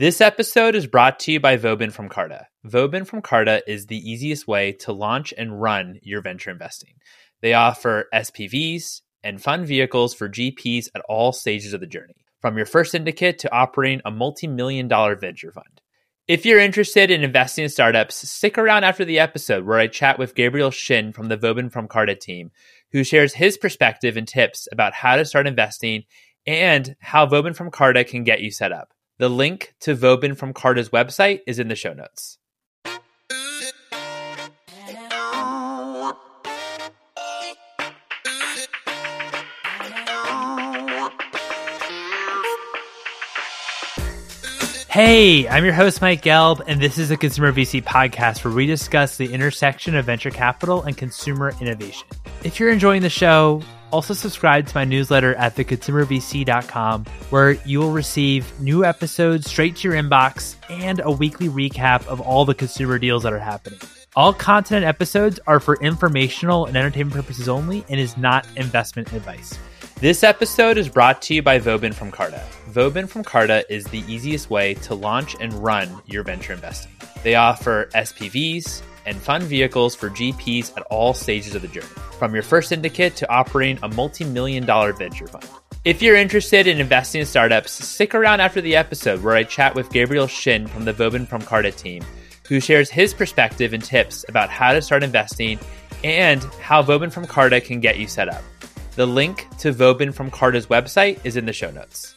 This episode is brought to you by Vauban from Carta. Vauban from Carta is the easiest way to launch and run your venture investing. They offer SPVs and fund vehicles for GPs at all stages of the journey, from your first syndicate to operating a multi million dollar venture fund. If you're interested in investing in startups, stick around after the episode where I chat with Gabriel Shin from the Vauban from Carta team, who shares his perspective and tips about how to start investing and how Vauban from Carta can get you set up. The link to Vauban from Carta's website is in the show notes. Hey, I'm your host, Mike Gelb, and this is a Consumer VC podcast where we discuss the intersection of venture capital and consumer innovation. If you're enjoying the show, also, subscribe to my newsletter at theconsumervc.com, where you will receive new episodes straight to your inbox and a weekly recap of all the consumer deals that are happening. All content episodes are for informational and entertainment purposes only and is not investment advice. This episode is brought to you by Vauban from Carta. Vauban from Carta is the easiest way to launch and run your venture investing. They offer SPVs and fund vehicles for GPs at all stages of the journey, from your first syndicate to operating a multi million dollar venture fund. If you're interested in investing in startups, stick around after the episode where I chat with Gabriel Shin from the Vauban from Carta team, who shares his perspective and tips about how to start investing and how Vauban from Carta can get you set up. The link to Vauban from Carta's website is in the show notes.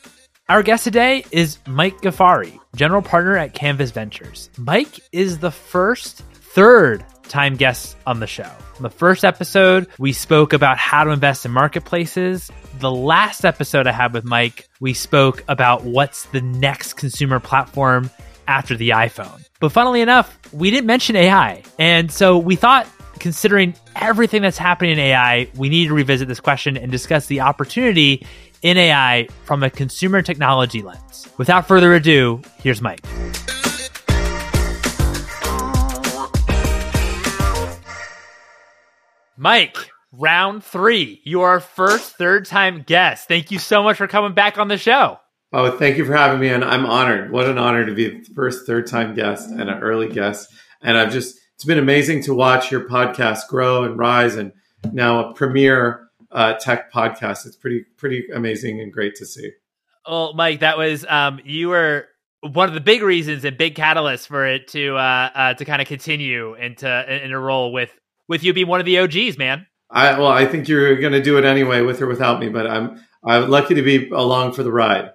Our guest today is Mike Ghaffary, general partner at Canvas Ventures. Mike is the first third time guest on the show. In the first episode, we spoke about how to invest in marketplaces. The last episode I had with Mike, we spoke about what's the next consumer platform after the iPhone. But funnily enough, we didn't mention AI. And so we thought, considering everything that's happening in AI, we need to revisit this question and discuss the opportunity in AI from a consumer technology lens. Without further ado, here's Mike. Mike, round three. You are our first third time guest. Thank you so much for coming back on the show. Oh, thank you for having me. And I'm honored. What an honor to be the first third time guest and an early guest. And I've just, it's been amazing to watch your podcast grow and rise and now a premier uh, tech podcast. It's pretty, pretty amazing and great to see. Well, Mike, that was, um, you were one of the big reasons and big catalysts for it to, uh, uh to kind of continue and to, in a role with with you being one of the OGs, man. I well, I think you're going to do it anyway with or without me, but I'm I'm lucky to be along for the ride.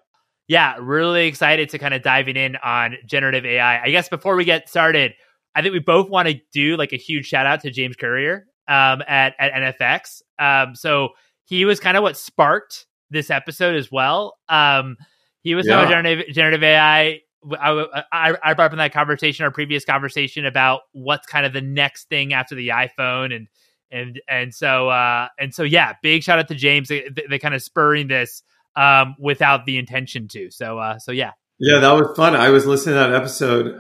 Yeah, really excited to kind of diving in on generative AI. I guess before we get started, I think we both want to do like a huge shout out to James Currier um, at at NFX. Um, so he was kind of what sparked this episode as well. Um, he was yeah. generative generative AI I, I, I brought up in that conversation, our previous conversation about what's kind of the next thing after the iPhone, and and and so uh, and so yeah, big shout out to James. They, kind of spurring this um, without the intention to. So uh, so yeah. Yeah, that was fun. I was listening to that episode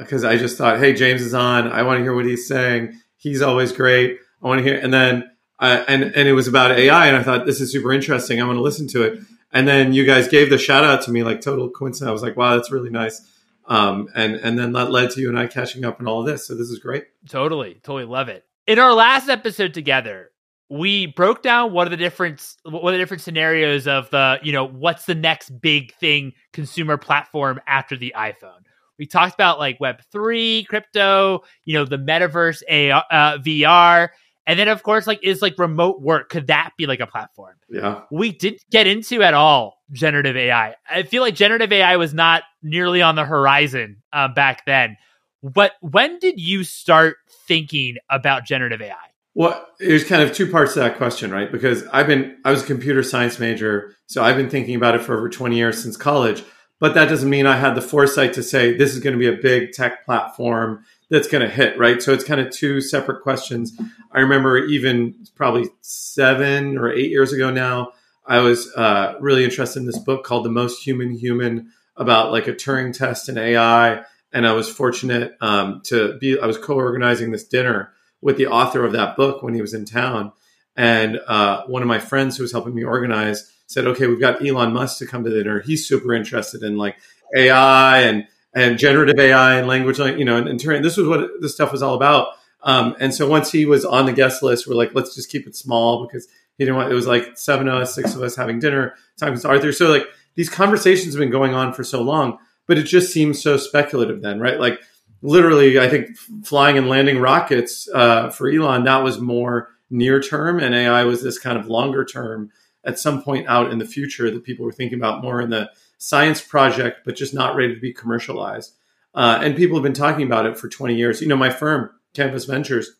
because uh, I just thought, hey, James is on. I want to hear what he's saying. He's always great. I want to hear. And then uh, and and it was about AI, and I thought this is super interesting. I want to listen to it. And then you guys gave the shout out to me, like total coincidence. I was like, wow, that's really nice. Um, and and then that led to you and I catching up and all of this. So this is great. Totally, totally love it. In our last episode together, we broke down what are the different what are the different scenarios of the you know what's the next big thing consumer platform after the iPhone. We talked about like Web three, crypto, you know, the metaverse, AR, uh, VR, and then of course, like is like remote work. Could that be like a platform? Yeah. We didn't get into at all generative AI. I feel like generative AI was not nearly on the horizon uh, back then. But when did you start thinking about generative AI? Well, there's kind of two parts to that question, right? Because I've been, I was a computer science major, so I've been thinking about it for over 20 years since college. But that doesn't mean I had the foresight to say this is going to be a big tech platform that's going to hit, right? So it's kind of two separate questions. I remember even probably seven or eight years ago now, I was uh, really interested in this book called The Most Human Human about like a Turing test in AI. And I was fortunate um, to be, I was co organizing this dinner with the author of that book when he was in town. And uh, one of my friends who was helping me organize said, okay, we've got Elon Musk to come to dinner. He's super interested in like AI and and generative AI and language, you know, and, and this was what this stuff was all about. Um, and so once he was on the guest list, we're like, let's just keep it small because he didn't want. It was like seven of us, six of us having dinner, talking to Arthur. So like these conversations have been going on for so long, but it just seems so speculative then, right? Like literally, I think flying and landing rockets uh, for Elon that was more near term, and AI was this kind of longer term at some point out in the future that people were thinking about more in the science project, but just not ready to be commercialized. Uh, and people have been talking about it for 20 years. You know, my firm, Canvas Ventures,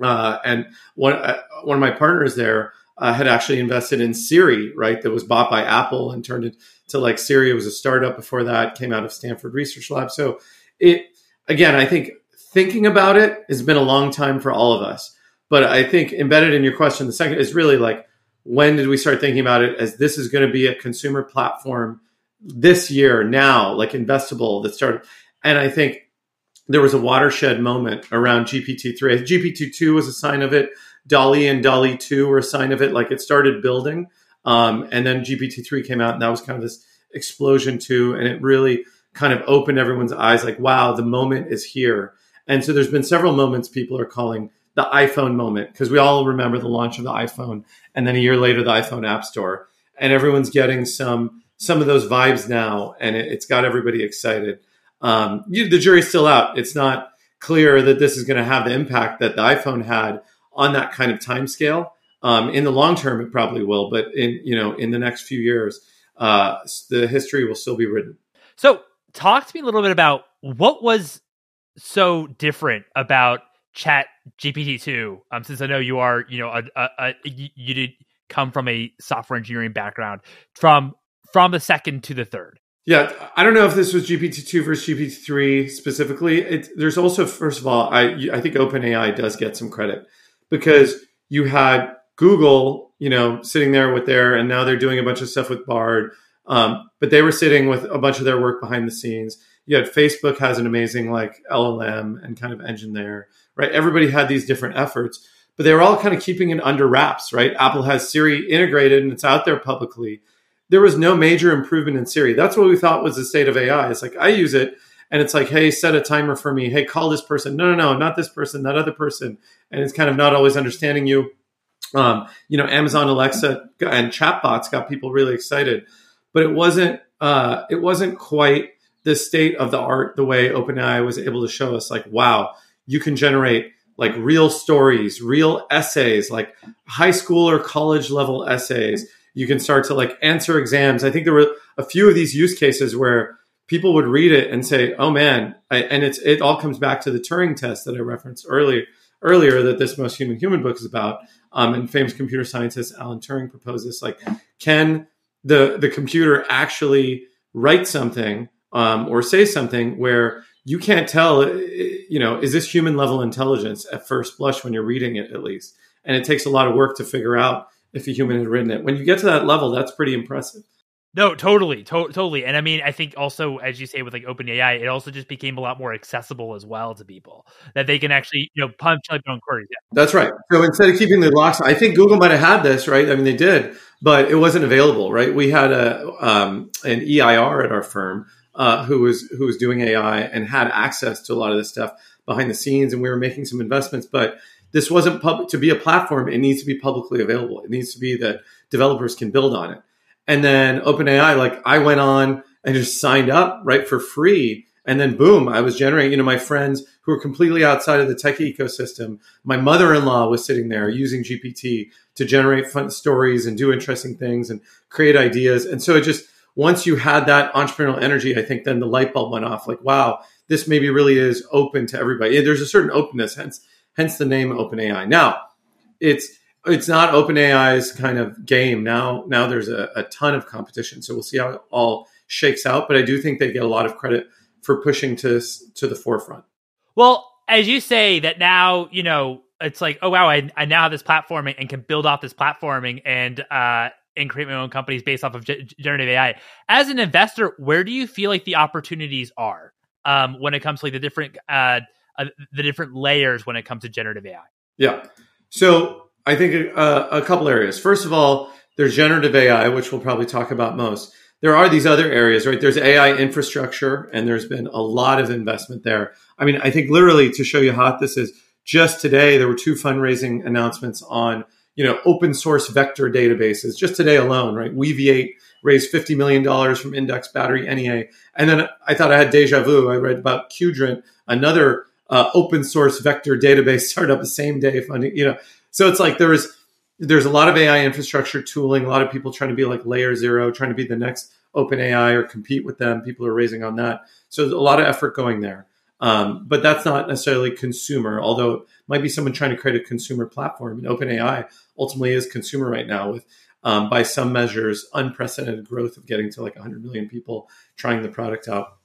uh, and one uh, one of my partners there uh, had actually invested in Siri, right? That was bought by Apple and turned into like Siri. It was a startup before that, came out of Stanford Research Lab. So it again, I think thinking about it has been a long time for all of us. But I think embedded in your question, the second is really like when did we start thinking about it as this is going to be a consumer platform this year now, like investable that started. And I think there was a watershed moment around GPT-3. GPT-2 was a sign of it. DALL-E and DALL-E 2 were a sign of it. Like it started building. Um, and then GPT-3 came out and that was kind of this explosion too. And it really kind of opened everyone's eyes like, wow, the moment is here. And so there's been several moments people are calling the iPhone moment because we all remember the launch of the iPhone and then a year later the iPhone App Store. And everyone's getting some some of those vibes now, and it, has got everybody excited. Um, you, the jury's still out. It's not clear that this is going to have the impact that the iPhone had on that kind of time scale. Um, in the long term, it probably will, but in you know in the next few years, uh, the history will still be written. So, talk to me a little bit about what was so different about Chat GPT two. Um, since I know you are, you know, a, a, a, you did come from a software engineering background from from the second to the third. Yeah, I don't know if this was GPT two versus GPT three specifically. It, there's also, first of all, I I think OpenAI does get some credit because you had Google, you know, sitting there with their, and now they're doing a bunch of stuff with Bard, um, but they were sitting with a bunch of their work behind the scenes. You had Facebook has an amazing like LLM and kind of engine there, right? Everybody had these different efforts, but they were all kind of keeping it under wraps, right? Apple has Siri integrated and it's out there publicly there was no major improvement in Siri. That's what we thought was the state of AI. It's like I use it and it's like, hey, set a timer for me. Hey, call this person. No, no, no, not this person, that other person. And it's kind of not always understanding you. Um, you know, Amazon Alexa and chatbots got people really excited, but it wasn't uh, it wasn't quite the state of the art the way OpenAI was able to show us. Like, wow, you can generate like real stories, real essays, like high school or college level essays you can start to like answer exams. I think there were a few of these use cases where people would read it and say, "Oh man!" I, and it's it all comes back to the Turing test that I referenced earlier earlier that this most human human book is about. Um, and famous computer scientist Alan Turing proposed this: like, can the the computer actually write something um, or say something where you can't tell, you know, is this human level intelligence at first blush when you're reading it, at least? And it takes a lot of work to figure out if a human had written it. When you get to that level, that's pretty impressive. No, totally, to- totally. And I mean, I think also, as you say, with like OpenAI, it also just became a lot more accessible as well to people that they can actually, you know, punch like their own queries. Yeah. That's right. So instead of keeping the locks, I think Google might have had this, right? I mean, they did, but it wasn't available, right? We had a um, an EIR at our firm uh, who was who was doing AI and had access to a lot of this stuff behind the scenes, and we were making some investments, but this wasn't public to be a platform. It needs to be publicly available. It needs to be that developers can build on it. And then OpenAI, like I went on and just signed up right for free. And then boom, I was generating, you know, my friends who were completely outside of the tech ecosystem. My mother-in-law was sitting there using GPT to generate fun stories and do interesting things and create ideas. And so it just, once you had that entrepreneurial energy, I think then the light bulb went off like, wow, this maybe really is open to everybody. There's a certain openness. Hence, hence the name OpenAI. Now, it's it's not OpenAI's kind of game. Now, now there's a, a ton of competition, so we'll see how it all shakes out. But I do think they get a lot of credit for pushing to to the forefront. Well, as you say that now, you know, it's like, oh wow, I, I now have this platforming and can build off this platforming and uh and create my own companies based off of generative AI. As an investor, where do you feel like the opportunities are um, when it comes to like the different uh, uh, the different layers when it comes to generative AI? Yeah. So I think uh, a couple areas. First of all, there's generative AI, which we'll probably talk about most. there are these other areas, right? There's AI infrastructure, and there's been a lot of investment there. I mean, I think literally to show you how hot this is, just today there were two fundraising announcements on you know open source vector databases. Just today alone, right? Weaviate raised fifty million dollars from Index Battery NEA, and then I thought I had deja vu. I read about Qdrant, another uh, open source vector database startup, the same day funding. You know, so it's like there is there's a lot of AI infrastructure tooling, a lot of people trying to be like layer zero, trying to be the next open AI or compete with them. People are raising on that. So there's a lot of effort going there. Um, but that's not necessarily consumer, although it might be someone trying to create a consumer platform. And OpenAI ultimately is consumer right now with, um, by some measures, unprecedented growth of getting to like 100 million people trying the product out.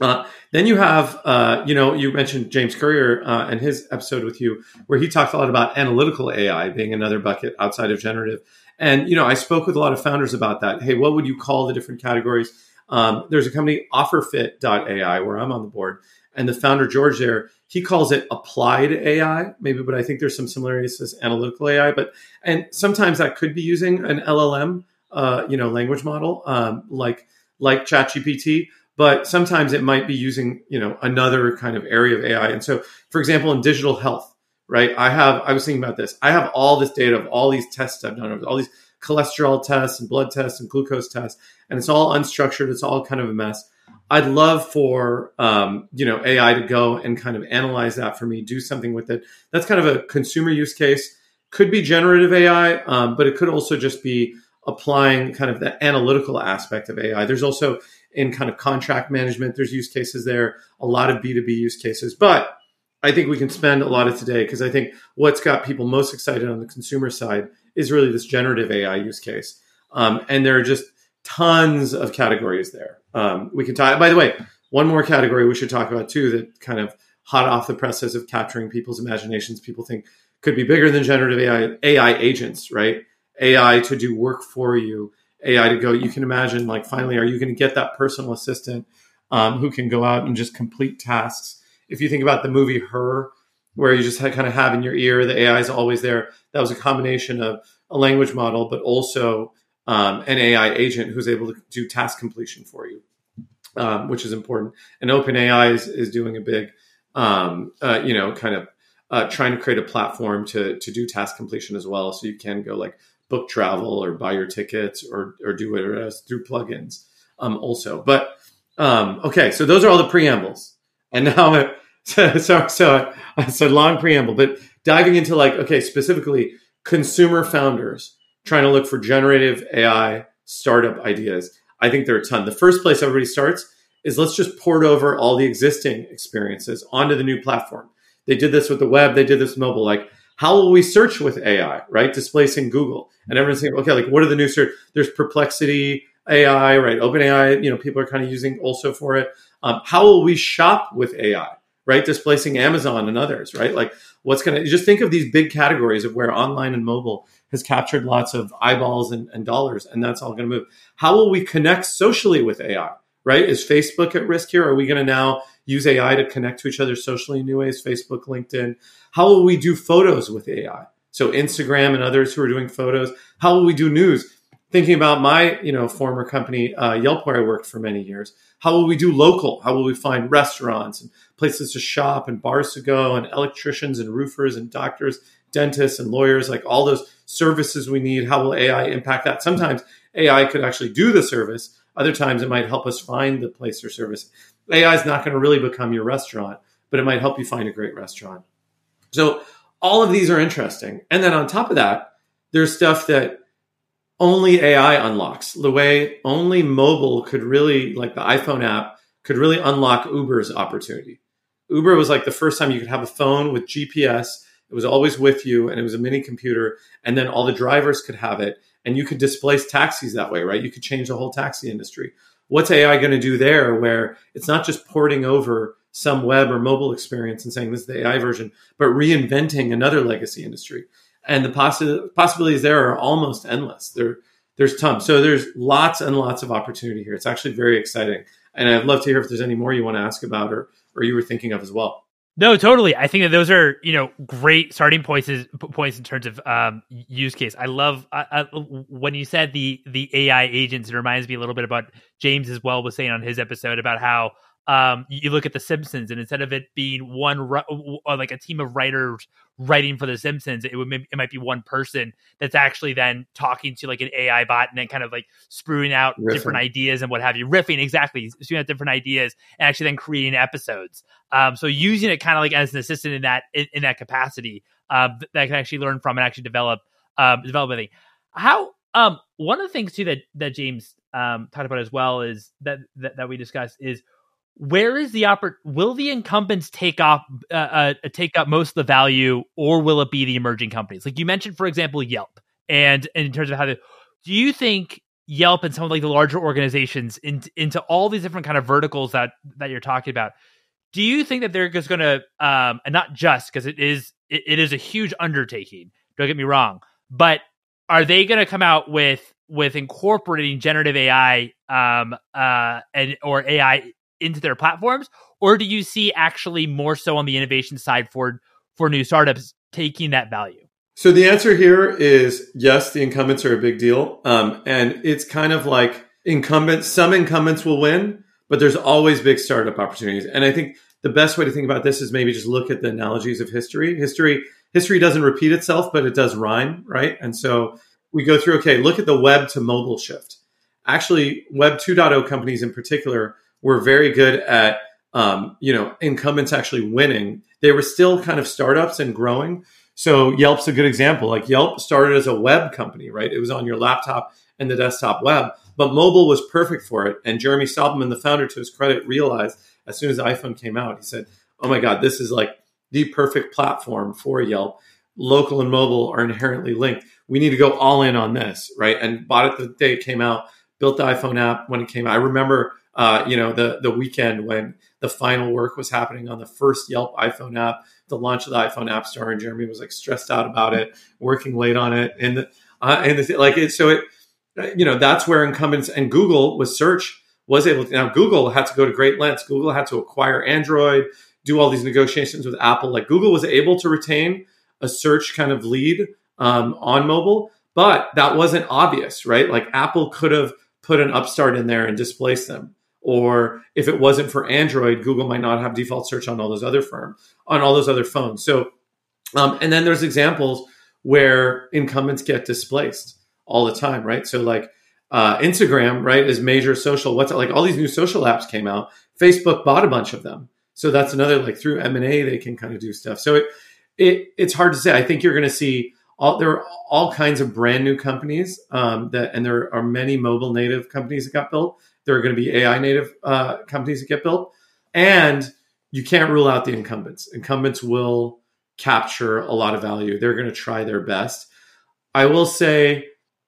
Uh, then you have, uh, you know, you mentioned James Currier uh, and his episode with you, where he talked a lot about analytical AI being another bucket outside of generative. And you know, I spoke with a lot of founders about that. Hey, what would you call the different categories? Um, there's a company, OfferFit.ai, where I'm on the board, and the founder George there, he calls it applied AI, maybe, but I think there's some similarities to analytical AI. But and sometimes that could be using an LLM, uh, you know, language model um, like like ChatGPT but sometimes it might be using you know another kind of area of ai and so for example in digital health right i have i was thinking about this. I have all this data of all these tests i've done all these cholesterol tests and blood tests and glucose tests and it's all unstructured it's all kind of a mess. I'd love for um, you know ai to go and kind of analyze that for me do something with it. That's kind of a consumer use case. Could be generative ai um, but it could also just be applying kind of the analytical aspect of ai there's also in kind of contract management. There's use cases there, a lot of B2B use cases. But I think we can spend a lot of today because I think what's got people most excited on the consumer side is really this generative AI use case. Um, and there are just tons of categories there. Um, we can talk, by the way, one more category we should talk about too that kind of hot off the presses of capturing people's imaginations, people think could be bigger than generative AI, AI agents, right? AI to do work for you AI to go, you can imagine like finally, are you going to get that personal assistant um, who can go out and just complete tasks? If you think about the movie Her, where you just kind of have in your ear the AI is always there, that was a combination of a language model, but also um, an AI agent who's able to do task completion for you, um, which is important. And OpenAI is, is doing a big, um, uh, you know, kind of uh, trying to create a platform to to do task completion as well, so you can go like book travel or buy your tickets or or do whatever else through plugins um, also. But um, okay, so those are all the preambles, and now so so so, so long preamble, but diving into like okay specifically consumer founders trying to look for generative AI startup ideas. I think there are a ton. The first place everybody starts is let's just port over all the existing experiences onto the new platform. They did this with the web, they did this mobile. Like how will we search with AI, right? Displacing Google. And everyone's saying, okay, like what are the new search? There's Perplexity, AI, right? OpenAI, you know, people are kind of using also for it. Um, how will we shop with AI, right? Displacing Amazon and others, right? Like what's going to just think of these big categories of where online and mobile has captured lots of eyeballs and, and dollars, and that's all going to move. How will we connect socially with AI, right? Is Facebook at risk here? Are we going to now use AI to connect to each other socially in new ways? Facebook, LinkedIn. How will we do photos with AI? So Instagram and others who are doing photos. How will we do news? Thinking about my, you know, former company, uh, Yelp, where I worked for many years. How will we do local? How will we find restaurants and places to shop and bars to go and electricians and roofers and doctors, dentists and lawyers, like all those services we need? How will AI impact that? Sometimes AI could actually do the service. Other times it might help us find the place or service. AI is not going to really become your restaurant, but it might help you find a great restaurant. So all of these are interesting. And then on top of that, there's stuff that only AI unlocks. The way only mobile could really, like the iPhone app, could really unlock Uber's opportunity. Uber was like the first time you could have a phone with GPS. It was always with you and it was a mini computer. And then all the drivers could have it. And you could displace taxis that way, right? You could change the whole taxi industry. What's AI going to do there where it's not just porting over some web or mobile experience and saying this is the AI version, but reinventing another legacy industry. And the possi- possibilities there are almost endless. There, there's tons. So there's lots and lots of opportunity here. It's actually very exciting. And I'd love to hear if there's any more you want to ask about or, or you were thinking of as well. No, totally. I think that those are you know great starting points points in terms of um, use case. I love I, I, when you said the the AI agents. It reminds me a little bit about James as well was saying on his episode about how um, you look at The Simpsons, and instead of it being one like a team of writers writing for The Simpsons, it would it might be one person that's actually then talking to like an AI bot and then kind of like spewing out riffing. different ideas and what have you, riffing exactly, spewing out different ideas and actually then creating episodes. Um, so using it kind of like as an assistant in that in, in that capacity uh, that can actually learn from and actually develop um, develop anything. How um, one of the things too that that James um, talked about as well is that, that that we discussed is where is the oppor- will the incumbents take off uh, uh, take up most of the value or will it be the emerging companies? Like you mentioned for example yelp and, and in terms of how to do you think yelp and some of like the larger organizations in, into all these different kind of verticals that that you're talking about do you think that they're just going to um and not just because it is it, it is a huge undertaking don't get me wrong but are they going to come out with with incorporating generative ai um uh and or ai into their platforms, or do you see actually more so on the innovation side for for new startups taking that value? So the answer here is yes, the incumbents are a big deal, um, and it's kind of like incumbents. Some incumbents will win, but there's always big startup opportunities. And I think the best way to think about this is maybe just look at the analogies of history. History history doesn't repeat itself, but it does rhyme, right? And so we go through. Okay, look at the web to mobile shift. Actually, Web 2.0 companies in particular were very good at um, you know incumbents actually winning. They were still kind of startups and growing. So Yelp's a good example. Like Yelp started as a web company, right? It was on your laptop and the desktop web, but mobile was perfect for it. And Jeremy Stoppelman, the founder, to his credit, realized as soon as the iPhone came out, he said, "Oh my God, this is like the perfect platform for Yelp. Local and mobile are inherently linked. We need to go all in on this, right?" And bought it the day it came out. Built the iPhone app when it came out. I remember uh, you know, the the weekend when the final work was happening on the first Yelp iPhone app, the launch of the iPhone App Store, and Jeremy was like stressed out about it, working late on it, and uh, and the, like it. So it, you know, that's where incumbents and Google with search was able to. Now Google had to go to great lengths. Google had to acquire Android, do all these negotiations with Apple. Like Google was able to retain a search kind of lead um, on mobile, but that wasn't obvious, right? Like Apple could have put an upstart in there and displaced them or if it wasn't for Android, Google might not have default search on all those other firm on all those other phones. So, um, and then there's examples where incumbents get displaced all the time, right? So like uh, Instagram, right, is major social. What's like all these new social apps came out. Facebook bought a bunch of them, so that's another like through M and A they can kind of do stuff. So it it it's hard to say. I think you're going to see all there are all kinds of brand new companies um, that, and there are many mobile native companies that got built there are going to be AI native uh, companies that get built, and you can't rule out the incumbents. Incumbents will capture a lot of value. They're going to try their best. I will say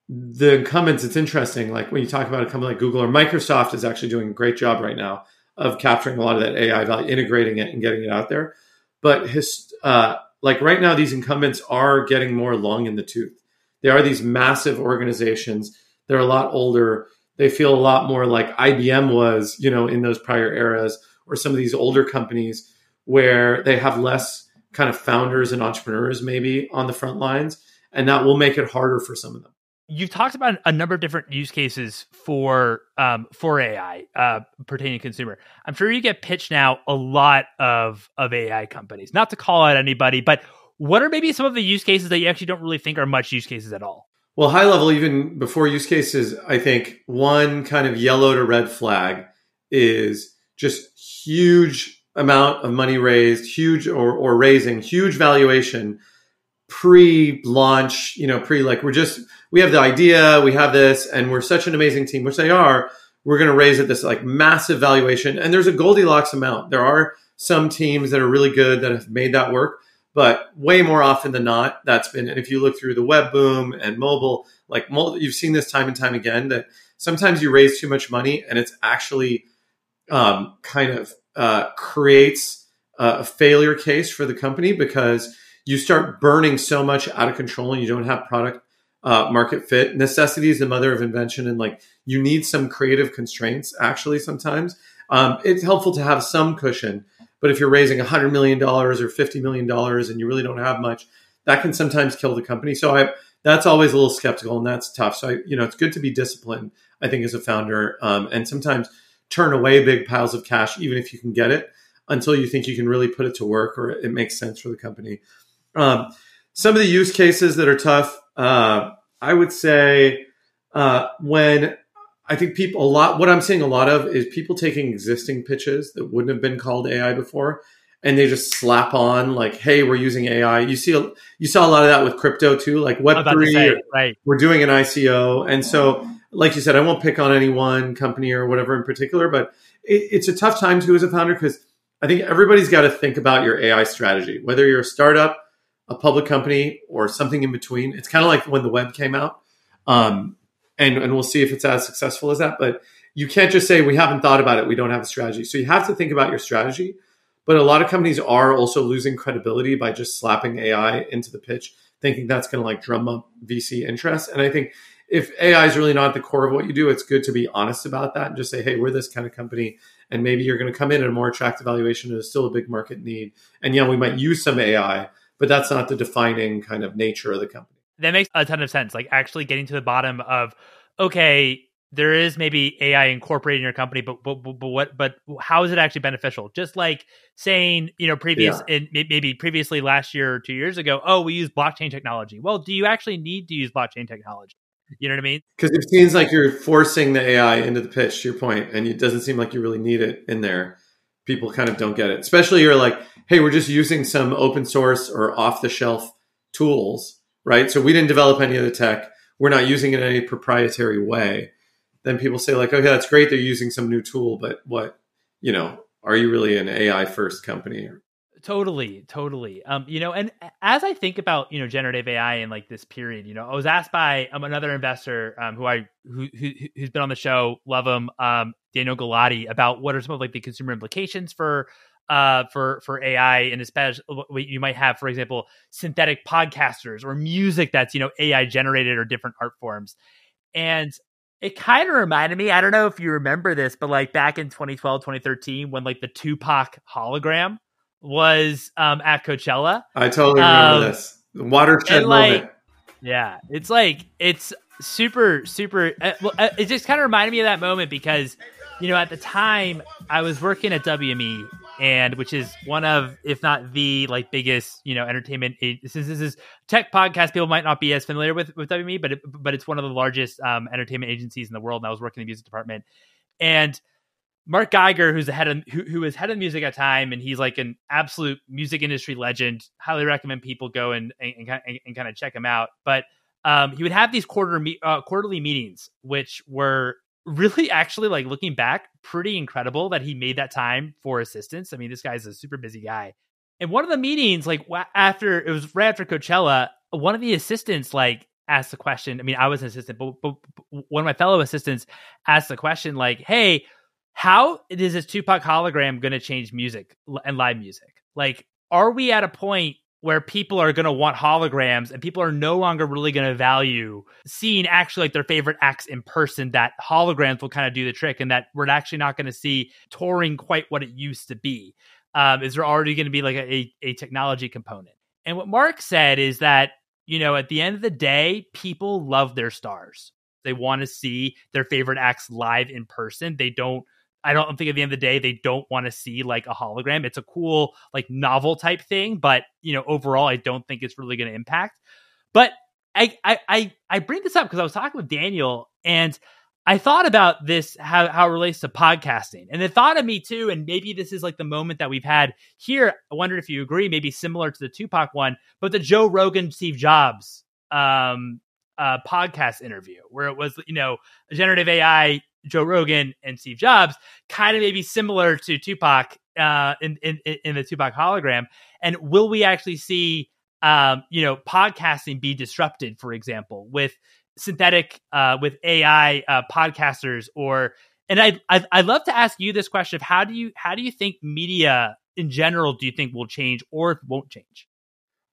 the incumbents. It's interesting. Like when you talk about a company like Google or Microsoft is actually doing a great job right now of capturing a lot of that AI value, integrating it and getting it out there. But his, uh, like right now, these incumbents are getting more long in the tooth. They are these massive organizations. They're a lot older they feel a lot more like IBM was, you know, in those prior eras, or some of these older companies where they have less kind of founders and entrepreneurs maybe on the front lines, and that will make it harder for some of them. You've talked about a number of different use cases for um, for AI uh, pertaining to consumer. I'm sure you get pitched now a lot of of AI companies. Not to call out anybody, but what are maybe some of the use cases that you actually don't really think are much use cases at all? Well, high level, even before use cases, I think one kind of yellow to red flag is just huge amount of money raised, huge or, or raising, huge valuation pre-launch, you know, pre like we're just we have the idea, we have this, and we're such an amazing team, which they are. We're going to raise at this like massive valuation, and there's a Goldilocks amount. There are some teams that are really good that have made that work, but way more often than not, that's been, and if you look through the web boom and mobile, like you've seen this time and time again that sometimes you raise too much money and it's actually um, kind of uh, creates a failure case for the company because you start burning so much out of control and you don't have product uh, market fit. Necessity is the mother of invention, and like you need some creative constraints. Actually, sometimes um, it's helpful to have some cushion But if you're raising $100 million or $50 million and you really don't have much, that can sometimes kill the company. So I, that's always a little skeptical and that's tough. So I, you know, it's good to be disciplined, I think, as a founder. Um, and sometimes turn away big piles of cash, even if you can get it, until you think you can really put it to work or it makes sense for the company. Um, some of the use cases that are tough, uh, I would say uh, when I think people a lot. What I'm seeing a lot of is people taking existing pitches that wouldn't have been called AI before, and they just slap on like, "Hey, we're using AI." You see, you saw a lot of that with crypto too, like Web three. Right. We're doing an ICO, and so, like you said, I won't pick on any one company or whatever in particular, but it, it's a tough time too as a founder because I think everybody's got to think about your AI strategy, whether you're a startup, a public company, or something in between. It's kind of like when the web came out. Um, and, and we'll see if it's as successful as that. But you can't just say we haven't thought about it, we don't have a strategy. So you have to think about your strategy. But a lot of companies are also losing credibility by just slapping AI into the pitch, thinking that's going to like drum up VC interest. And I think if AI is really not at the core of what you do, it's good to be honest about that and just say, hey, we're this kind of company. And maybe you're going to come in at a more attractive valuation. There's still a big market need. And yeah, we might use some AI, but that's not the defining kind of nature of the company that makes a ton of sense. Like actually getting to the bottom of okay, there is maybe AI incorporated in your company, but but, but, but what but how is it actually beneficial? Just like saying, you know, previous yeah. in, maybe previously last year or two years ago, oh, we use blockchain technology. Well, do you actually need to use blockchain technology? You know what I mean? Because it seems like you're forcing the AI into the pitch. To your point, and it doesn't seem like you really need it in there. People kind of don't get it. Especially you're like, hey, we're just using some open source or off the shelf tools right? So we didn't develop any of the tech. We're not using it in any proprietary way. Then people say like, okay, that's great. They're using some new tool, but what, you know, are you really an AI first company? Totally, totally. Um, you know, and as I think about you know generative AI in like this period, you know, I was asked by um, another investor um, who I who, who has been on the show, love him, um, Daniel Galati, about what are some of like the consumer implications for uh, for for AI, and especially you might have, for example, synthetic podcasters or music that's you know AI generated or different art forms, and it kind of reminded me. I don't know if you remember this, but like back in 2012, 2013, when like the Tupac hologram was um, at Coachella. I totally remember um, this the watershed like, moment. Yeah, it's like it's super super. Uh, well, uh, it just kind of reminded me of that moment because you know at the time I was working at WME and which is one of, if not the like biggest, you know, entertainment. Since this is tech podcast, people might not be as familiar with with WME, but it, but it's one of the largest um, entertainment agencies in the world. And I was working in the music department, and Mark Geiger, who's the head of who, who was head of music at time, and he's like an absolute music industry legend. Highly recommend people go and and, and, and kind of check him out. But um, he would have these quarter me- uh, quarterly meetings, which were really actually like looking back pretty incredible that he made that time for assistance. I mean this guy's a super busy guy. And one of the meetings like after it was right after coachella one of the assistants like asked the question i mean i was an assistant but, but one of my fellow assistants asked the question like hey how is this tupac hologram going to change music and live music? Like are we at a point where people are going to want holograms and people are no longer really going to value seeing actually like their favorite acts in person that holograms will kind of do the trick and that we're actually not going to see touring quite what it used to be. Um, is there already going to be like a, a technology component? And what mark said is that you know at the end of the day people love their stars. They want to see their favorite acts live in person. They don't I don't think at the end of the day they don't want to see like a hologram. It's a cool like novel type thing, but you know overall I don't think it's really going to impact. But I I I, bring this up because I was talking with Daniel and I thought about this how how it relates to podcasting, and it thought of me too. And maybe this is like the moment that we've had here. I wonder if you agree, maybe similar to the Tupac one, but the Joe Rogan Steve Jobs um uh podcast interview where it was you know generative AI Joe Rogan and Steve Jobs, kind of maybe similar to Tupac uh, in, in in the Tupac hologram. And will we actually see, um, you know, podcasting be disrupted, for example, with synthetic, uh, with AI uh, podcasters, or and I I'd, I'd love to ask you this question of how do you how do you think media in general do you think will change or won't change?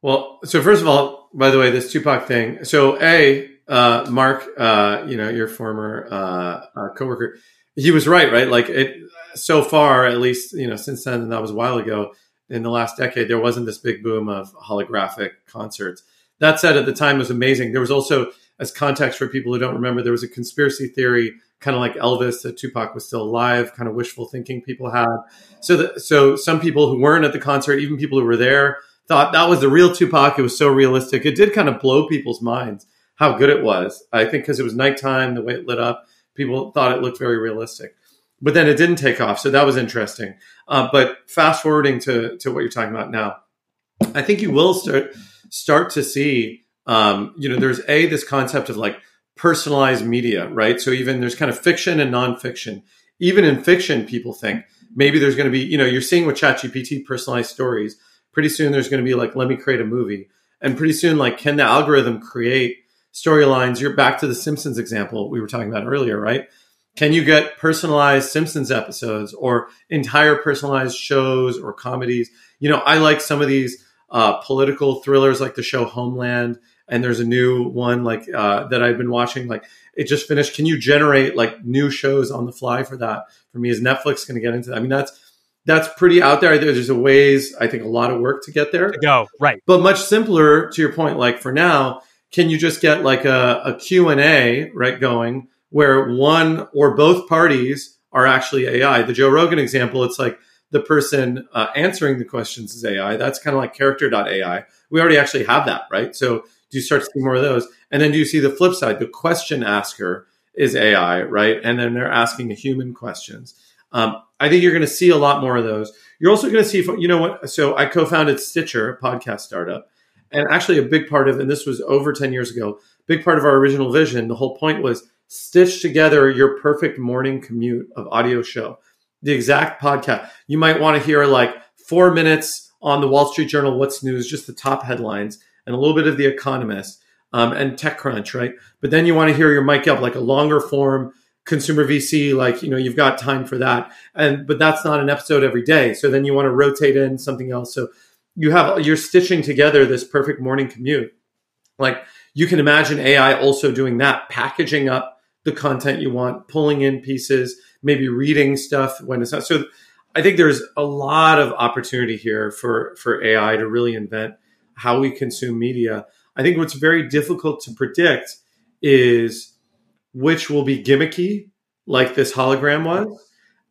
Well, so first of all, by the way, this Tupac thing. So, a uh, Mark, uh, you know, your former uh, uh, coworker, he was right, right? Like it so far, at least, you know, since then, and that was a while ago, in the last decade, there wasn't this big boom of holographic concerts. That said, at the time, was amazing. There was also, as context for people who don't remember, there was a conspiracy theory, kind of like Elvis, that Tupac was still alive, kind of wishful thinking people had. So, that, so some people who weren't at the concert, even people who were there, thought that was the real Tupac. It was so realistic. It did kind of blow people's minds how good it was. I think because it was nighttime, the way it lit up, people thought it looked very realistic. But then it didn't take off, so that was interesting. Uh, but fast forwarding to to what you're talking about now, I think you will start start to see. Um, you know, there's a this concept of like personalized media, right? So even there's kind of fiction and nonfiction. Even in fiction, people think maybe there's going to be, you know, you're seeing with ChatGPT personalized stories. Pretty soon there's going to be like, let me create a movie. And pretty soon, like, can the algorithm create storylines? You're back to the Simpsons example we were talking about earlier, right? Can you get personalized Simpsons episodes or entire personalized shows or comedies? You know, I like some of these uh, political thrillers like the show Homeland, and there's a new one like uh, that I've been watching. Like it just finished. Can you generate like new shows on the fly for that? For me, is Netflix going to get into that? I mean, that's that's pretty out there. There's a ways, I think, a lot of work to get there. To go right, but much simpler. To your point, like for now, can you just get like a, a Q and A right going? where one or both parties are actually AI. The Joe Rogan example, it's like the person uh, answering the questions is AI. That's kind of like character.ai. We already actually have that, right? So do you start to see more of those? And then do you see the flip side? The question asker is AI, right? And then they're asking human questions. Um, I think you're going to see a lot more of those. You're also going to see, you know what? So I co-founded Stitcher, a podcast startup, and actually a big part of, and this was over 10 years ago, big part of our original vision. The whole point was stitch together your perfect morning commute of audio show, the exact podcast. You might want to hear like four minutes on the Wall Street Journal, what's news, just the top headlines, and a little bit of The Economist um, and TechCrunch, right? But then you want to hear your Mike Gelb, like a longer form consumer VC, like, you know, you've got time for that. And, but that's not an episode every day. So then you want to rotate in something else. So you have, you're stitching together this perfect morning commute. Like you can imagine AI also doing that, packaging up the content you want, pulling in pieces, maybe reading stuff when it's not. So I think there's a lot of opportunity here for, for AI to really invent how we consume media. I think what's very difficult to predict is which will be gimmicky, like this hologram was,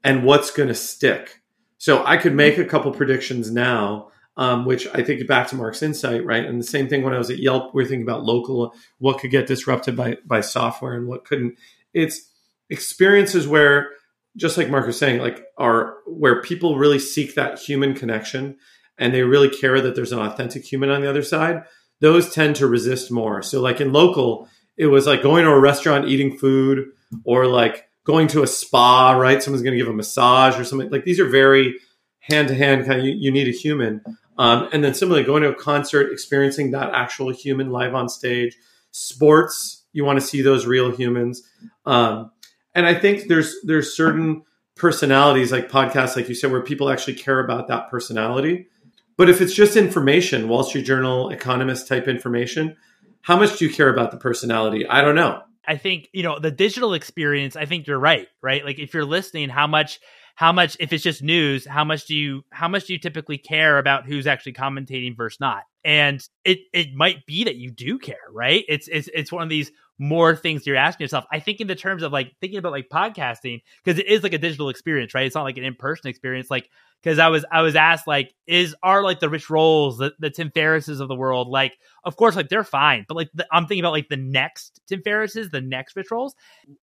and what's going to stick. So I could make a couple predictions now um, which I think back to Mark's insight, right? And the same thing when I was at Yelp, we are thinking about local, what could get disrupted by by software and what couldn't. It's experiences where, just like Mark was saying, like are where people really seek that human connection and they really care that there's an authentic human on the other side. Those tend to resist more. So, like in local, it was like going to a restaurant, eating food, or like going to a spa, right? Someone's going to give a massage or something. Like these are very hand to hand kind of you, you need a human um, and then similarly, going to a concert, experiencing that actual human live on stage. Sports, you want to see those real humans. Um, and I think there's there's certain personalities like podcasts, like you said, where people actually care about that personality. But if it's just information, Wall Street Journal, Economist type information, how much do you care about the personality? I don't know. I think, you know, the digital experience, I think you're right, right? Like if you're listening, how much how much if it's just news how much do you how much do you typically care about who's actually commentating versus not? And it it might be that you do care right? It's it's it's one of these more things you're asking yourself. I think in the terms of like thinking about like podcasting because it is like a digital experience right? It's not like an in-person experience. Like because i was i was asked like is are like the rich rolls the, the tim ferrisses of the world like of course like they're fine. But like the, i'm thinking about like the next tim ferrisses the next rich rolls.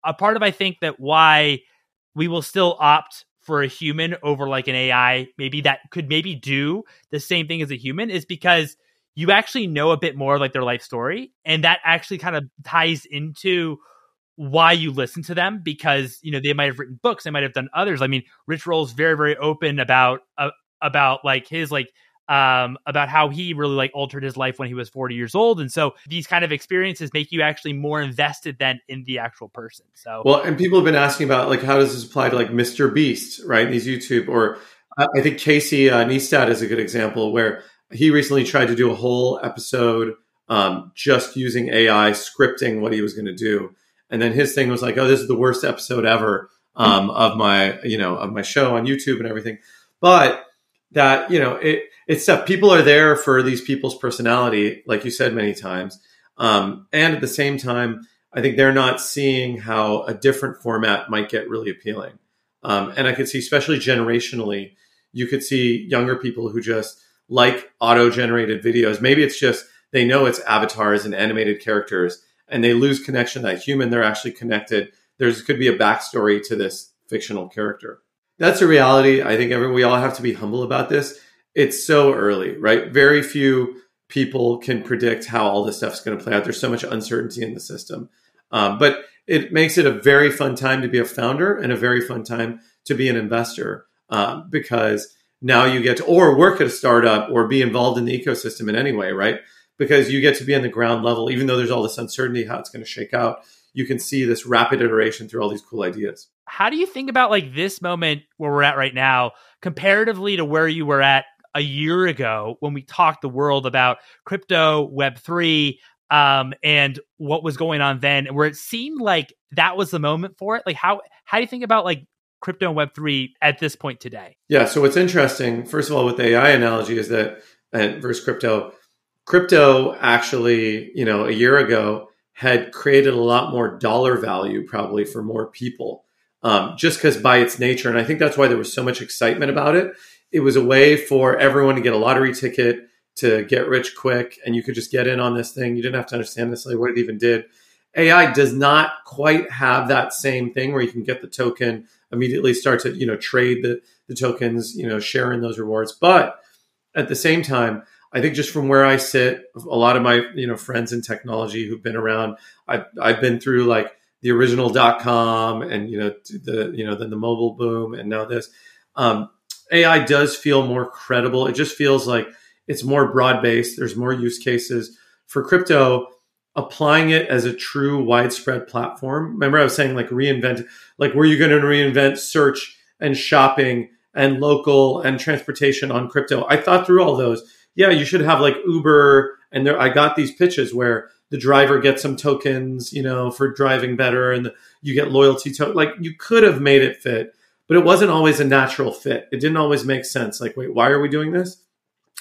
A part of i think that why we will still opt for a human over like an AI, maybe that could maybe do the same thing as a human is because you actually know a bit more like their life story. And that actually kind of ties into why you listen to them because, you know, they might have written books, they might have done others. I mean, Rich Roll's very, very open about, uh, about like his like um, about how he really like altered his life when he was 40 years old. And so these kind of experiences make you actually more invested than in the actual person. So, well, and people have been asking about like, how does this apply to like Mr. Beast, right? These YouTube, or I think Casey uh, Neistat is a good example where he recently tried to do a whole episode um, just using AI scripting what he was going to do. And then his thing was like, oh, this is the worst episode ever. um, of my you know of my show on YouTube and everything. But that you know it it's stuff people are there for these people's personality, like you said many times, um, and at the same time, I think they're not seeing how a different format might get really appealing. Um, and I could see, especially generationally, you could see younger people who just like auto generated videos. Maybe it's just they know it's avatars and animated characters and they lose connection that human. They're actually connected. There's could be a backstory to this fictional character. That's a reality. I think everyone, we all have to be humble about this. It's so early, right? Very few people can predict how all this stuff's going to play out. There's so much uncertainty in the system. Um, but it makes it a very fun time to be a founder and a very fun time to be an investor um, because now you get to or work at a startup or be involved in the ecosystem in any way, right? Because you get to be on the ground level, even though there's all this uncertainty how it's going to shake out. You can see this rapid iteration through all these cool ideas. How do you think about like this moment where we're at right now, comparatively to where you were at a year ago when we talked the world about crypto, Web three, um, and what was going on then, where it seemed like that was the moment for it. Like how how do you think about like crypto and Web three at this point today? Yeah. So what's interesting, first of all, with the AI analogy, is that and versus crypto, crypto actually, you know, a year ago had created a lot more dollar value probably for more people. Um, just because by its nature, and I think that's why there was so much excitement about it. It was a way for everyone to get a lottery ticket to get rich quick, and you could just get in on this thing. You didn't have to understand necessarily what it even did. AI does not quite have that same thing where you can get the token immediately, start to you know trade the the tokens, you know, share in those rewards. But at the same time, I think just from where I sit, a lot of my you know friends in technology who've been around, I've I've been through like the original dot com and you know the you know then the mobile boom and now this. Um, AI does feel more credible. It just feels like it's more broad based. There's more use cases for crypto. Applying it as a true widespread platform. Remember, I was saying like reinvent, like were you going to reinvent search and shopping and local and transportation on crypto? I thought through all those. Yeah, you should have like Uber, and there I got these pitches where the driver gets some tokens, you know, for driving better, and you get loyalty to like you could have made it fit, but it wasn't always a natural fit. It didn't always make sense. Like, wait, why are we doing this?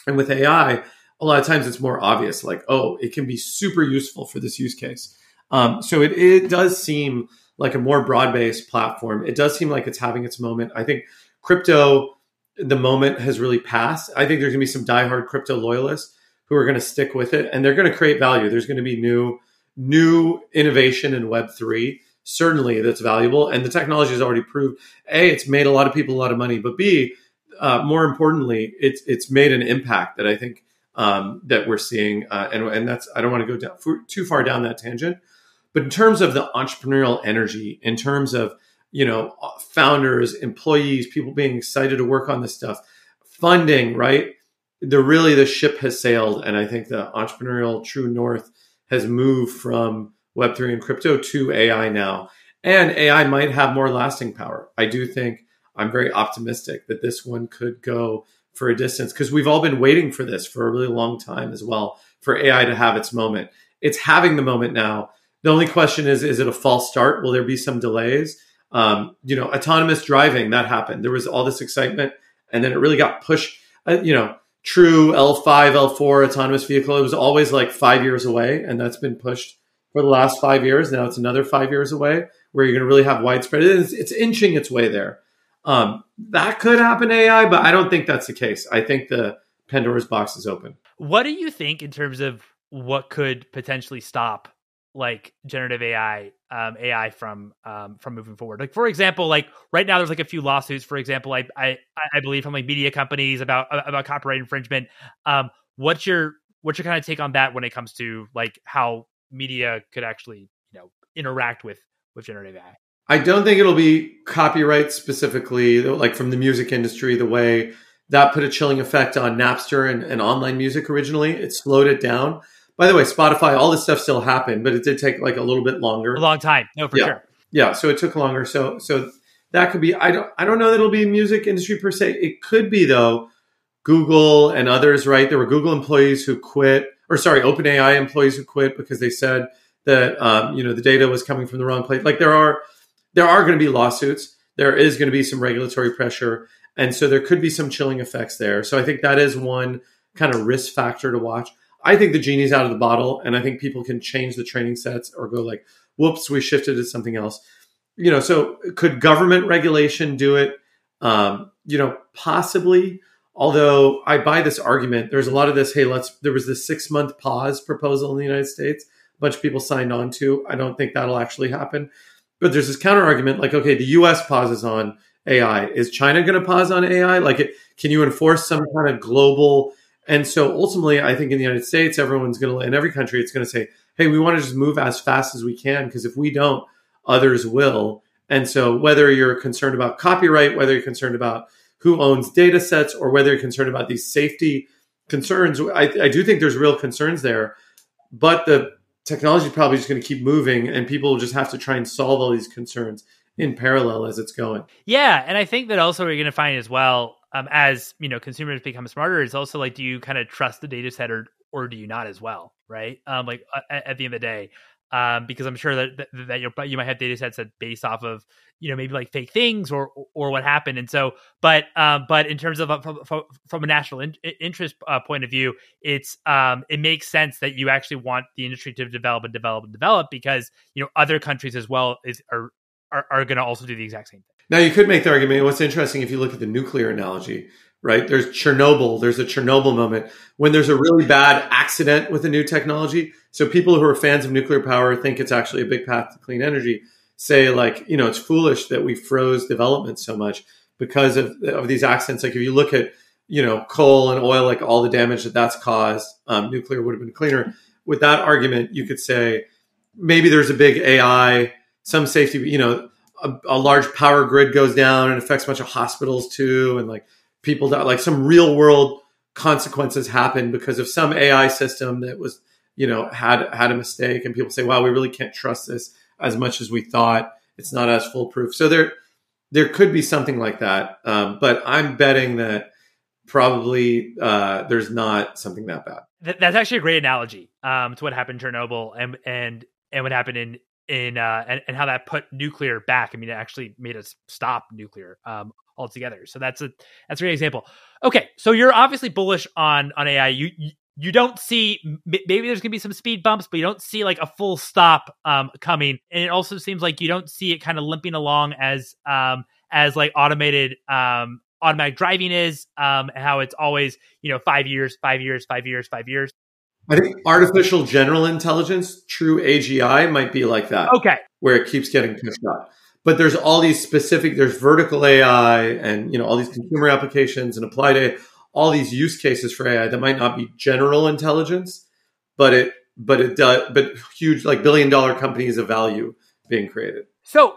And with AI, a lot of times it's more obvious, like, oh, it can be super useful for this use case. Um, so it, it does seem like a more broad based platform. It does seem like it's having its moment. I think crypto, the moment has really passed. I think there's going to be some diehard crypto loyalists who are going to stick with it and they're going to create value. There's going to be new, new innovation in Web3 certainly that's valuable. And the technology has already proved A, it's made a lot of people a lot of money, but B, uh, more importantly, it's it's made an impact that I think um, that we're seeing, uh, and and that's I don't want to go down too far down that tangent, but in terms of the entrepreneurial energy, in terms of you know founders, employees, people being excited to work on this stuff, funding, right? The really the ship has sailed, and I think the entrepreneurial true north has moved from Web three and crypto to AI now, and AI might have more lasting power. I do think I'm very optimistic that this one could go for a distance because we've all been waiting for this for a really long time as well for AI to have its moment. It's having the moment now. The only question is is it a false start? Will there be some delays? Um, you know, autonomous driving that happened. There was all this excitement, and then it really got pushed. Uh, you know, true L5, L4 autonomous vehicle. It was always like five years away, and that's been pushed for the last five years. Now it's another five years away, where you're going to really have widespread. It's, it's inching its way there. Um, that could happen AI, but I don't think that's the case. I think the Pandora's box is open. What do you think in terms of what could potentially stop like generative AI, um, AI from um, from moving forward? Like for example, like right now there's like a few lawsuits. For example, I I, I believe from like media companies about about copyright infringement. Um, what's your what's your kind of take on that when it comes to like how media could actually you know interact with with generative AI? I don't think it'll be copyright specifically, like from the music industry, the way that put a chilling effect on Napster and, and, online music originally. It slowed it down. By the way, Spotify, all this stuff still happened, but it did take like a little bit longer. A long time. No, for yeah. sure. Yeah. So it took longer. So, so that could be, I don't, I don't know that it'll be music industry per se. It could be though, Google and others, right? There were Google employees who quit or sorry, OpenAI employees who quit because they said that, um, you know, the data was coming from the wrong place. Like there are, there are going to be lawsuits. there is going to be some regulatory pressure. And so there could be some chilling effects there. So I think that is one kind of risk factor to watch. I think the genie's out of the bottle, and I think people can change the training sets or go like, whoops, we shifted to something else. You know, so could government regulation do it? Um, you know, possibly. Although I buy this argument, there's a lot of this. Hey, let's. There was this six month pause proposal in the United States. A bunch of people signed on to. I don't think that'll actually happen. But there's this counter argument, like, okay, the U.S. pauses on AI. Is China going to pause on AI? Like, it, can you enforce some kind of global? And so ultimately, I think in the United States, everyone's going to, in every country, it's going to say, hey, we want to just move as fast as we can because if we don't, others will. And so whether you're concerned about copyright, whether you're concerned about who owns data sets, or whether you're concerned about these safety concerns, I, I do think there's real concerns there. But the technology is probably just going to keep moving, and people will just have to try and solve all these concerns in parallel as it's going. Yeah, and I think that also we're going to find as well um, as you know consumers become smarter it's also like do you kind of trust the data set or or do you not as well, right? Um, like at, at the end of the day, um, because I'm sure that that, that you you might have data sets that based off of you know maybe like fake things or or what happened, and so but um, but in terms of from, from a national in, interest uh, point of view, it's um, it makes sense that you actually want the industry to develop and develop and develop because you know other countries as well is are are, are going to also do the exact same thing. Now you could make the argument. What's interesting if you look at the nuclear analogy, right? There's Chernobyl. There's a Chernobyl moment when there's a really bad accident with a new technology. So people who are fans of nuclear power think it's actually a big path to clean energy. Say like, you know, it's foolish that we froze development so much because of, of these accidents. Like if you look at, you know, coal and oil, like all the damage that that's caused, um, nuclear would have been cleaner. With that argument, you could say maybe there's a big AI, some safety, you know, a, a large power grid goes down and affects a bunch of hospitals too. And like people that like some real world consequences happen because of some AI system that was, you know, had had a mistake, and people say, "Wow, we really can't trust this as much as we thought. It's not as foolproof." So there, there could be something like that, um, but I'm betting that probably uh, there's not something that bad. That's actually a great analogy um, to what happened in Chernobyl and and and what happened in in uh, and, and how that put nuclear back. I mean, it actually made us stop nuclear um, altogether. So that's a that's a great example. Okay, so you're obviously bullish on on AI. You you, don't see maybe there's gonna be some speed bumps, but you don't see like a full stop um, coming. And it also seems like you don't see it kind of limping along as um, as like automated um, automatic driving is, um, how it's always you know five years, five years, five years, five years. I think artificial general intelligence, true AGI, might be like that. Okay, where it keeps getting pushed up. But there's all these specific there's vertical ai and you know all these consumer applications and applied ai all these use cases for ai that might not be general intelligence but it but it does but huge like billion dollar companies of value being created. So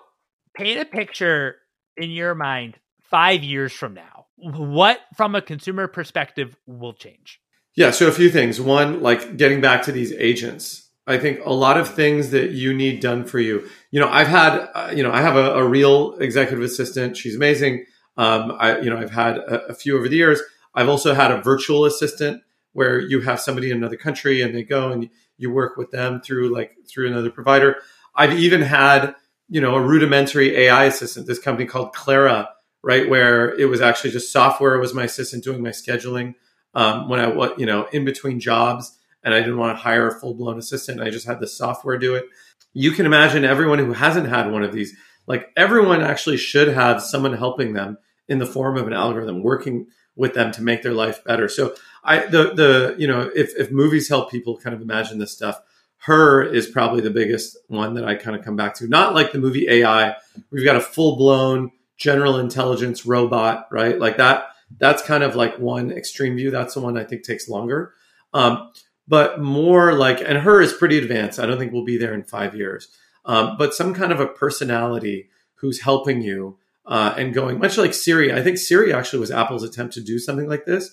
paint a picture in your mind five years from now. What from a consumer perspective will change yeah so a few things one like getting back to these agents I think a lot of things that you need done for you. You know, I've had, uh, you know, I have a, a, real executive assistant. She's amazing. Um, I, you know, I've had a, a, few over the years. I've also had a virtual assistant where you have somebody in another country and they go and you work with them through like through another provider. I've even had, you know, a rudimentary AI assistant. This company called Clara, right, where it was actually just software was my assistant doing my scheduling um, when I, was, you know, in between jobs and I didn't want to hire a full blown assistant. I just had the software do it. You can imagine everyone who hasn't had one of these, like everyone actually should have someone helping them in the form of an algorithm working with them to make their life better. So I the the you know if if movies help people kind of imagine this stuff, her is probably the biggest one that I kind of come back to. Not like the movie AI. We've got a full blown general intelligence robot, right? Like that. That's kind of like one extreme view. That's the one I think takes longer. Um, but more like, and her is pretty advanced. I don't think we'll be there in five years. Um, but some kind of a personality who's helping you uh, and going, much like Siri. I think Siri actually was Apple's attempt to do something like this.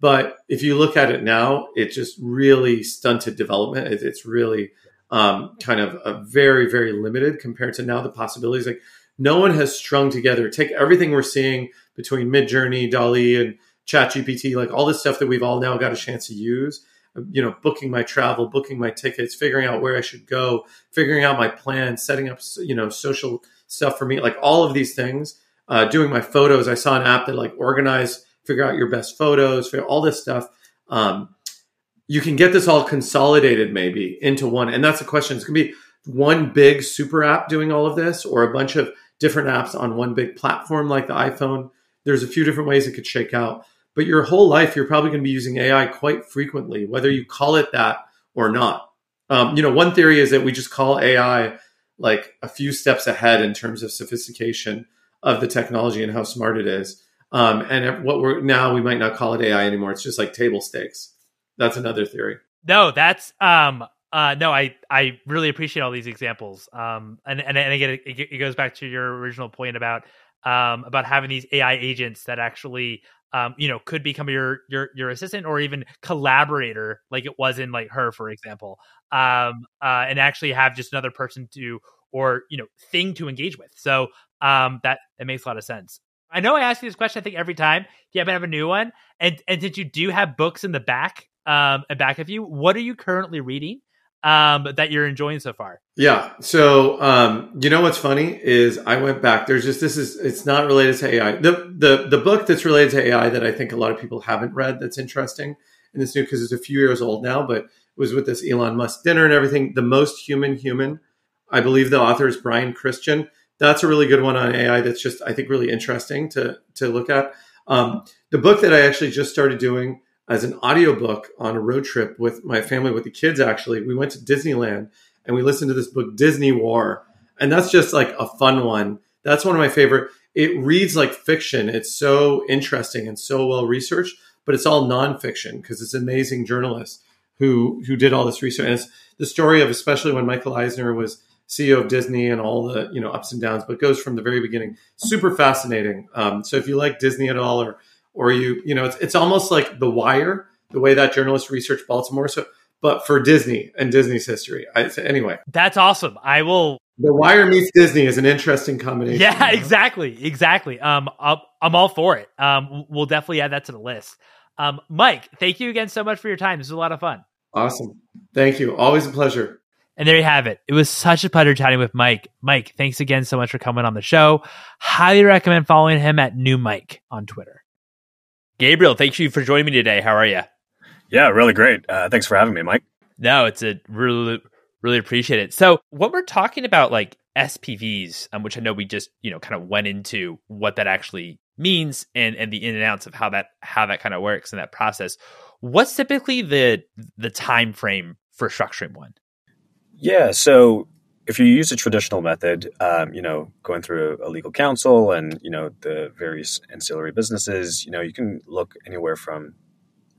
But if you look at it now, it just really stunted development. It, it's really um, kind of a very, very limited compared to now the possibilities. Like no one has strung together. Take everything we're seeing between Midjourney, DALL-E, and ChatGPT, like all this stuff that we've all now got a chance to use you know, booking my travel, booking my tickets, figuring out where I should go, figuring out my plan, setting up, you know, social stuff for me, like all of these things. uh, doing my photos. I saw an app that like organize, figure out your best photos, figure all this stuff. Um, you can get this all consolidated maybe into one, and that's the question. It's gonna be one big super app doing all of this, or a bunch of different apps on one big platform like the iPhone. There's a few different ways it could shake out, but your whole life you're probably going to be using AI quite frequently, whether you call it that or not. Um, you know, one theory is that we just call AI like a few steps ahead in terms of sophistication of the technology and how smart it is. Um, and what we're now we might not call it AI anymore. It's just like table stakes. That's another theory. No, that's um uh no, I I really appreciate all these examples. Um and and, and again it, it goes back to your original point about um about having these AI agents that actually um, you know, could become your your your assistant or even collaborator, like it was in like her, for example, um, uh, and actually have just another person to or you know thing to engage with. So um, that that makes a lot of sense. I know I ask you this question I think every time. Do you happen to have a new one? And and since you do have books in the back, um, and back of you, what are you currently reading? Um, that you're enjoying so far? Yeah. So, um, you know what's funny is I went back. There's just this is it's not related to AI. The the the book that's related to AI that I think a lot of people haven't read that's interesting and it's new because it's a few years old now, but it was with this Elon Musk dinner and everything. The most human human. I believe the author is Brian Christian. That's a really good one on AI. That's just I think really interesting to to look at. Um, the book that I actually just started doing as an audiobook on a road trip with my family, with the kids, actually. We went to Disneyland and we listened to this book, Disney War. And that's just like a fun one. That's one of my favorite. It reads like fiction. It's so interesting and so well researched, but it's all nonfiction because it's amazing journalists who who did all this research. And it's the story of especially when Michael Eisner was CEO of Disney and all the you know ups and downs, but goes from the very beginning. Super fascinating. Um, so if you like Disney at all or or you you know it's it's almost like The Wire, the way that journalist researched Baltimore. So, but for Disney and Disney's history. I, anyway, that's awesome. I will. The Wire meets Disney is an interesting combination. Yeah, exactly, exactly. Um, i am all for it. Um, we'll definitely add that to the list. Um, Mike, thank you again so much for your time. This was a lot of fun. Awesome. Thank you. Always a pleasure. And there you have it. It was such a pleasure chatting with Mike. Mike, thanks again so much for coming on the show. Highly recommend following him at New Mike on Twitter. Gabriel, thank you for joining me today. How are you? Yeah, really great. Uh, thanks for having me, Mike. No, it's a really, really appreciate it. So, when we're talking about like SPVs, um, which I know we just you know kind of went into what that actually means and and the in and outs of how that how that kind of works and that process. What's typically the the time frame for structuring one? Yeah, so if you use a traditional method, um, you know, going through a legal counsel and you know the various ancillary businesses, you know, you can look anywhere from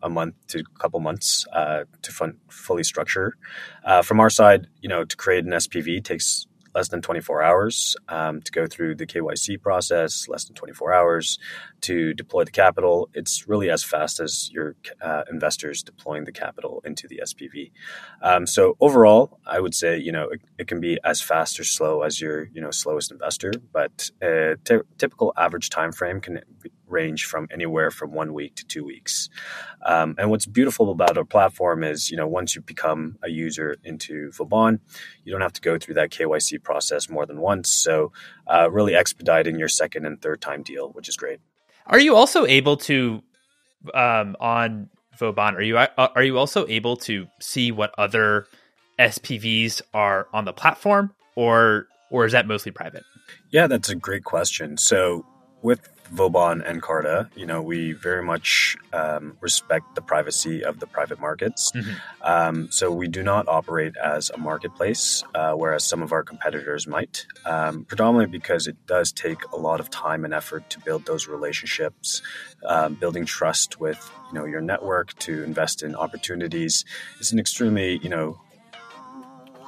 a month to a couple months uh, to fun- fully structure. Uh, from our side, you know, to create an SPV takes less than 24 hours um, to go through the KYC process, less than 24 hours to deploy the capital. It's really as fast as your uh, investors deploying the capital into the SPV. Um, so overall, I would say you know it, it, can be as fast or slow as your you know slowest investor, but a t- typical average time frame can range from anywhere from one week to two weeks. Um, and what's beautiful about our platform is, you know, once you become a user into Vauban, you don't have to go through that KYC process more than once. So, uh, really expediting your second and third time deal, which is great. Are you also able to um, on Vauban? Are you uh, are you also able to see what other SPVs are on the platform, or or is that mostly private? Yeah, that's a great question. So with Vauban and Carta, you know, we very much um, respect the privacy of the private markets. Mm-hmm. Um, so we do not operate as a marketplace, uh, whereas some of our competitors might, um, predominantly because it does take a lot of time and effort to build those relationships, um, building trust with, you know, your network to invest in opportunities. It's an extremely, you know,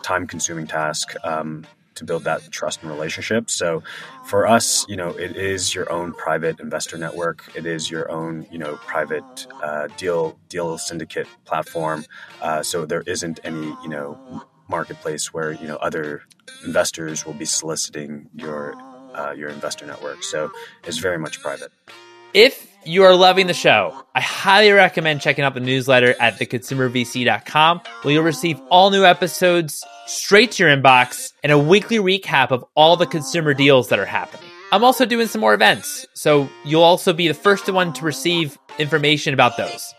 time consuming task. Um, to build that trust and relationship. So for us, you know, it is your own private investor network. It is your own, you know, private uh, deal deal syndicate platform. Uh, so there isn't any, you know, marketplace where you know other investors will be soliciting your uh, your investor network. So it's very much private. If you are loving the show, I highly recommend checking out the newsletter at theconsumervc.com where you'll receive all new episodes straight to your inbox and a weekly recap of all the consumer deals that are happening. I'm also doing some more events, so you'll also be the first one to receive information about those.